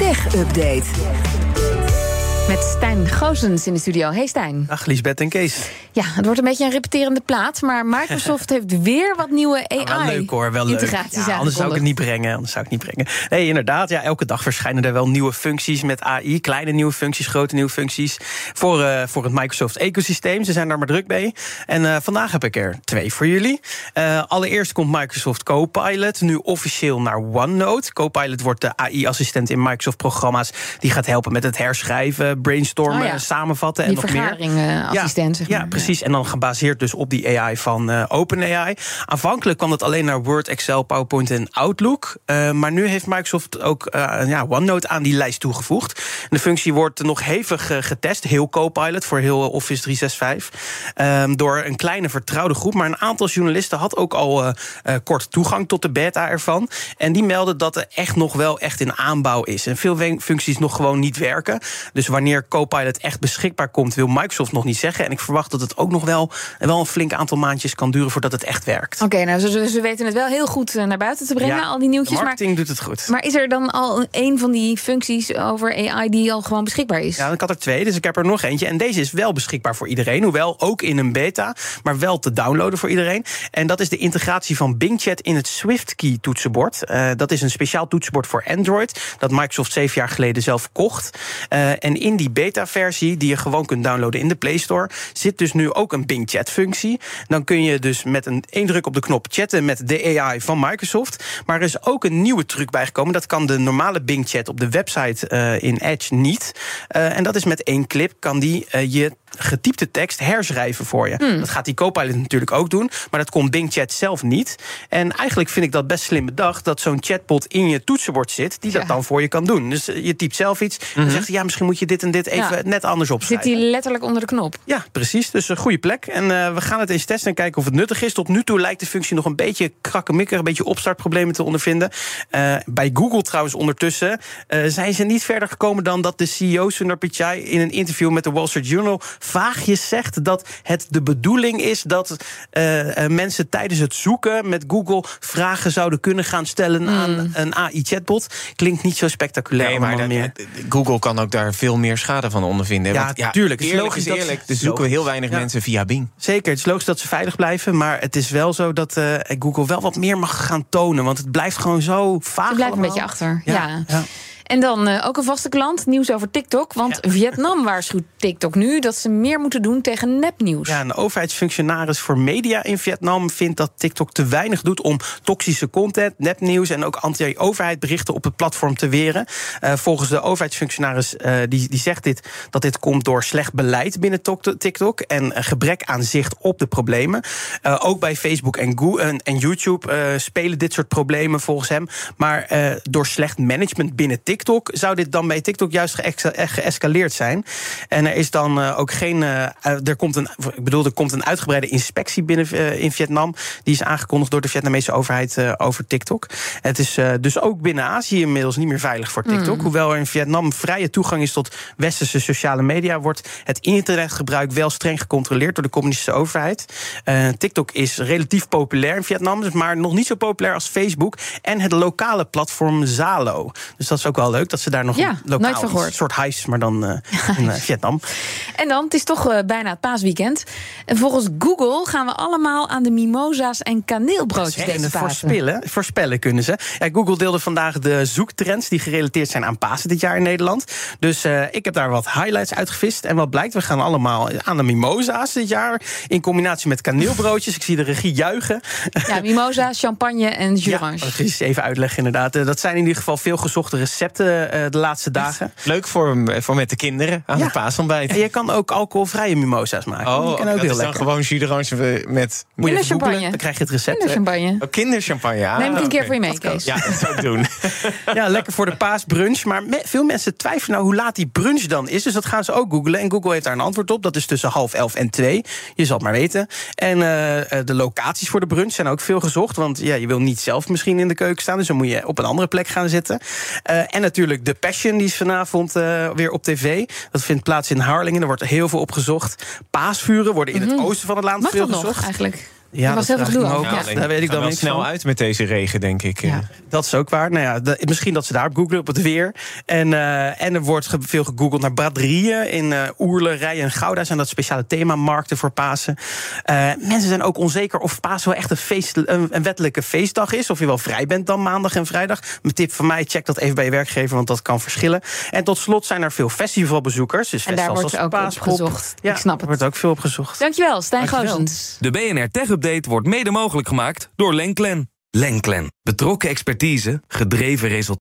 Tech Update. Met Stijn Goosens in de studio. Hey Stijn. Dag Liesbeth en Kees. Ja, het wordt een beetje een repeterende plaat, maar Microsoft heeft weer wat nieuwe AI. leuk hoor, wel Ja, anders zou ik het niet brengen. Anders zou ik het niet brengen. Nee, inderdaad. Ja, elke dag verschijnen er wel nieuwe functies met AI. Kleine nieuwe functies, grote nieuwe functies. Voor, eh, voor het Microsoft-ecosysteem. Ze zijn daar maar druk mee. En eh, vandaag heb ik er twee voor jullie. Eh, allereerst komt Microsoft Copilot nu officieel naar OneNote. Copilot wordt de AI-assistent in Microsoft-programma's. Die gaat helpen met het herschrijven, brainstormen, Oh ja. samenvatten Die en nog meer. ja, zeg maar. Ja, precies. En dan gebaseerd dus op die AI van eh, OpenAI. Aanvankelijk kwam het alleen naar Word, Excel, PowerPoint en Outlook. Eh, maar nu heeft Microsoft ook eh, ja, OneNote aan die lijst toegevoegd. De functie wordt nog hevig getest, heel Copilot voor heel Office 365. ehm, door een kleine vertrouwde groep. Maar een aantal journalisten had ook al kort toegang tot de beta ervan. En die melden dat er echt nog wel echt in aanbouw is. En veel functies nog gewoon niet werken. Dus wanneer Copilot echt beschikbaar komt, wil Microsoft nog niet zeggen. En ik verwacht dat het ook nog wel, wel een flink aantal maandjes kan duren voordat het echt werkt. Oké, nou, ze, ze weten het wel heel goed eh, naar buiten te brengen, Ja, al die nieuwtjes. Maar, marketing doet het goed. maar is er dan al een van die functies over AI die al gewoon beschikbaar is? Ja, ik had er twee, dus ik heb er nog eentje. En deze is wel beschikbaar voor iedereen. Hoewel ook in een beta, maar wel te downloaden voor iedereen. En dat is de integratie van Bing Chat in het SwiftKey toetsenbord. Eh, dat is een speciaal toetsenbord voor Android. Dat Microsoft zeven jaar geleden zelf kocht. Eh, en in die beta-versie, die je gewoon kunt downloaden in de Play Store, zit dus nu ook een Bing Chat-functie. Dan kun je dus met een één druk op de knop chatten met de AI van Microsoft. Maar er is ook een nieuwe truc bijgekomen. Dat kan de normale Bing Chat op de website eh, in Edge niet. Eh, en dat is met één clip kan die eh, je getypte tekst herschrijven voor je. Dat gaat die Copilot natuurlijk ook doen, maar dat kon Bing Chat zelf niet. En eigenlijk vind ik dat best slim bedacht dat zo'n chatbot in je toetsenbord zit die dat dan voor je kan doen. Dus eh, je typt zelf iets, dan zegt hij ja, misschien moet je dit en dit even Ja. net anders Zit opschrijven. die letterlijk onder de knop? Ja, precies. Dus een goede plek. En eh, we gaan het eens testen en kijken of het nuttig is. Tot nu toe lijkt de functie nog een beetje krakkemikkig, een beetje opstartproblemen te ondervinden. Eh, bij Google trouwens ondertussen eh, zijn ze niet verder gekomen dan dat de CEO Sundar Pichai in een interview met de Wall Street Journal vaagjes zegt dat het de bedoeling is dat eh, eh, mensen tijdens het zoeken met Google vragen zouden kunnen gaan stellen aan een AI-chatbot. Klinkt niet zo spectaculair. Nee, maar dat- meer. Google kan ook daar veel meer schade van ondervinden. Ja, Want, tuurlijk. Het is logisch is dat- eerlijk. Er is zoeken logisch. heel weinig Ja. mensen via Bing. Zeker, het is logisch dat ze veilig blijven. Maar het is wel zo dat eh, Google wel wat meer mag gaan tonen. Want het blijft gewoon zo vaag. Het blijft een beetje achter. Ja. Ja, ja. En dan eh, ook een vaste klant, nieuws over TikTok. Want Vietnam waarschuwt TikTok nu dat ze meer moeten doen tegen nepnieuws. Ja, een overheidsfunctionaris voor media in Vietnam vindt dat TikTok te weinig doet om toxische content, nepnieuws en ook anti-overheid berichten op het platform te weren. Eh, volgens de overheidsfunctionaris eh, die, die zegt dit dat dit komt door slecht beleid binnen Tok- TikTok en een gebrek aan zicht op de problemen. Ook bij Facebook en, en, en YouTube spelen dit soort problemen volgens hem. Maar door slecht management binnen TikTok zou dit dan bij TikTok juist eh, geëscaleerd zijn. En er is dan eh, ook geen. eh, er komt een, ik bedoel, er komt een uitgebreide inspectie binnen in Vietnam. Die is aangekondigd door de Vietnamese overheid over TikTok. Het is dus ook binnen Azië inmiddels niet meer veilig voor TikTok. Hoewel er in Vietnam vrije toegang is tot westerse sociale media, wordt het internetgebruik wel streng gecontroleerd door de communistische overheid. TikTok is relatief populair in Vietnam, dus maar nog niet zo populair als Facebook en het lokale platform Zalo. Dus dat is ook wel leuk dat ze daar nog Ja, een lokaal een soort huis, maar dan eh, in eh, Vietnam. En dan, het is toch eh, bijna het paasweekend. En volgens Google gaan we allemaal aan de mimosa's en kaneelbroodjes deze Pasen. voorspellen, voorspellen kunnen ze. Ja, Google deelde vandaag de zoektrends die gerelateerd zijn aan Pasen dit jaar in Nederland. Dus ik heb daar wat highlights uitgevist. En wat blijkt, we gaan allemaal aan de mimosa's dit jaar. In combinatie met kaneelbroodjes. Ik zie de regie juichen. Ja, mimosa, champagne en jus Ja, d'orange. dat is even uitleggen inderdaad. Dat zijn in ieder geval veel gezochte recepten de laatste dagen. Leuk voor, voor met de kinderen aan Ja. het paasontbijt. En je kan ook alcoholvrije mimosa's maken. Oh, kan ook dat heel is dan lekker. gewoon jus d'orange met... Kinderchampagne. googlen? Dan krijg je het recept. Kinderchampagne. Oh, kinderchampagne. Ah, Neem ik een keer voor je mee, Kees. Ja, dat zou ik doen. Ja, lekker voor de paasbrunch. Maar me- veel mensen twijfelen nou hoe laat die brunch dan is. Dus dat gaan ze ook googlen. En Google heeft daar een antwoord op. Dat is tussen half elf en twee. Je zal het maar weten. En eh, eh, de locaties voor de brunch zijn ook veel gezocht. Want ja, je wil niet zelf misschien in de keuken staan. Dus dan moet je op een andere plek gaan zitten. Eh, en natuurlijk de Passion, die is vanavond eh, weer op tv. Dat vindt plaats in Harlingen. Er wordt heel veel op gezocht. Paasvuren worden in het oosten van het land veel nog gezocht. eigenlijk? Ja, Er was dat heel veel ook. Ja. Daar weet ik dan wel snel van. uit met deze regen, denk ik. Ja. Dat is ook waar. Nou ja, de- misschien dat ze daar op googlen op het weer. En, eh, en er wordt ge- veel gegoogeld naar braderieën. In eh Oerle, Rijen en Gouda zijn dat speciale themamarkten voor Pasen. Eh, mensen zijn ook onzeker of Pasen wel echt een, feest, een, een wettelijke feestdag is. Of je wel vrij bent dan maandag en vrijdag. Mijn tip van mij, check dat even bij je werkgever, want dat kan verschillen. En tot slot zijn er veel festivalbezoekers. Dus En daar festivals wordt als ook Paaspop. opgezocht. Ja, Ik snap het. Er wordt ook veel opgezocht. Dankjewel, Stijn. Goosens. De BNR Tech Update wordt mede mogelijk gemaakt door Lenklen. Lenklen. Betrokken expertise, gedreven resultaten.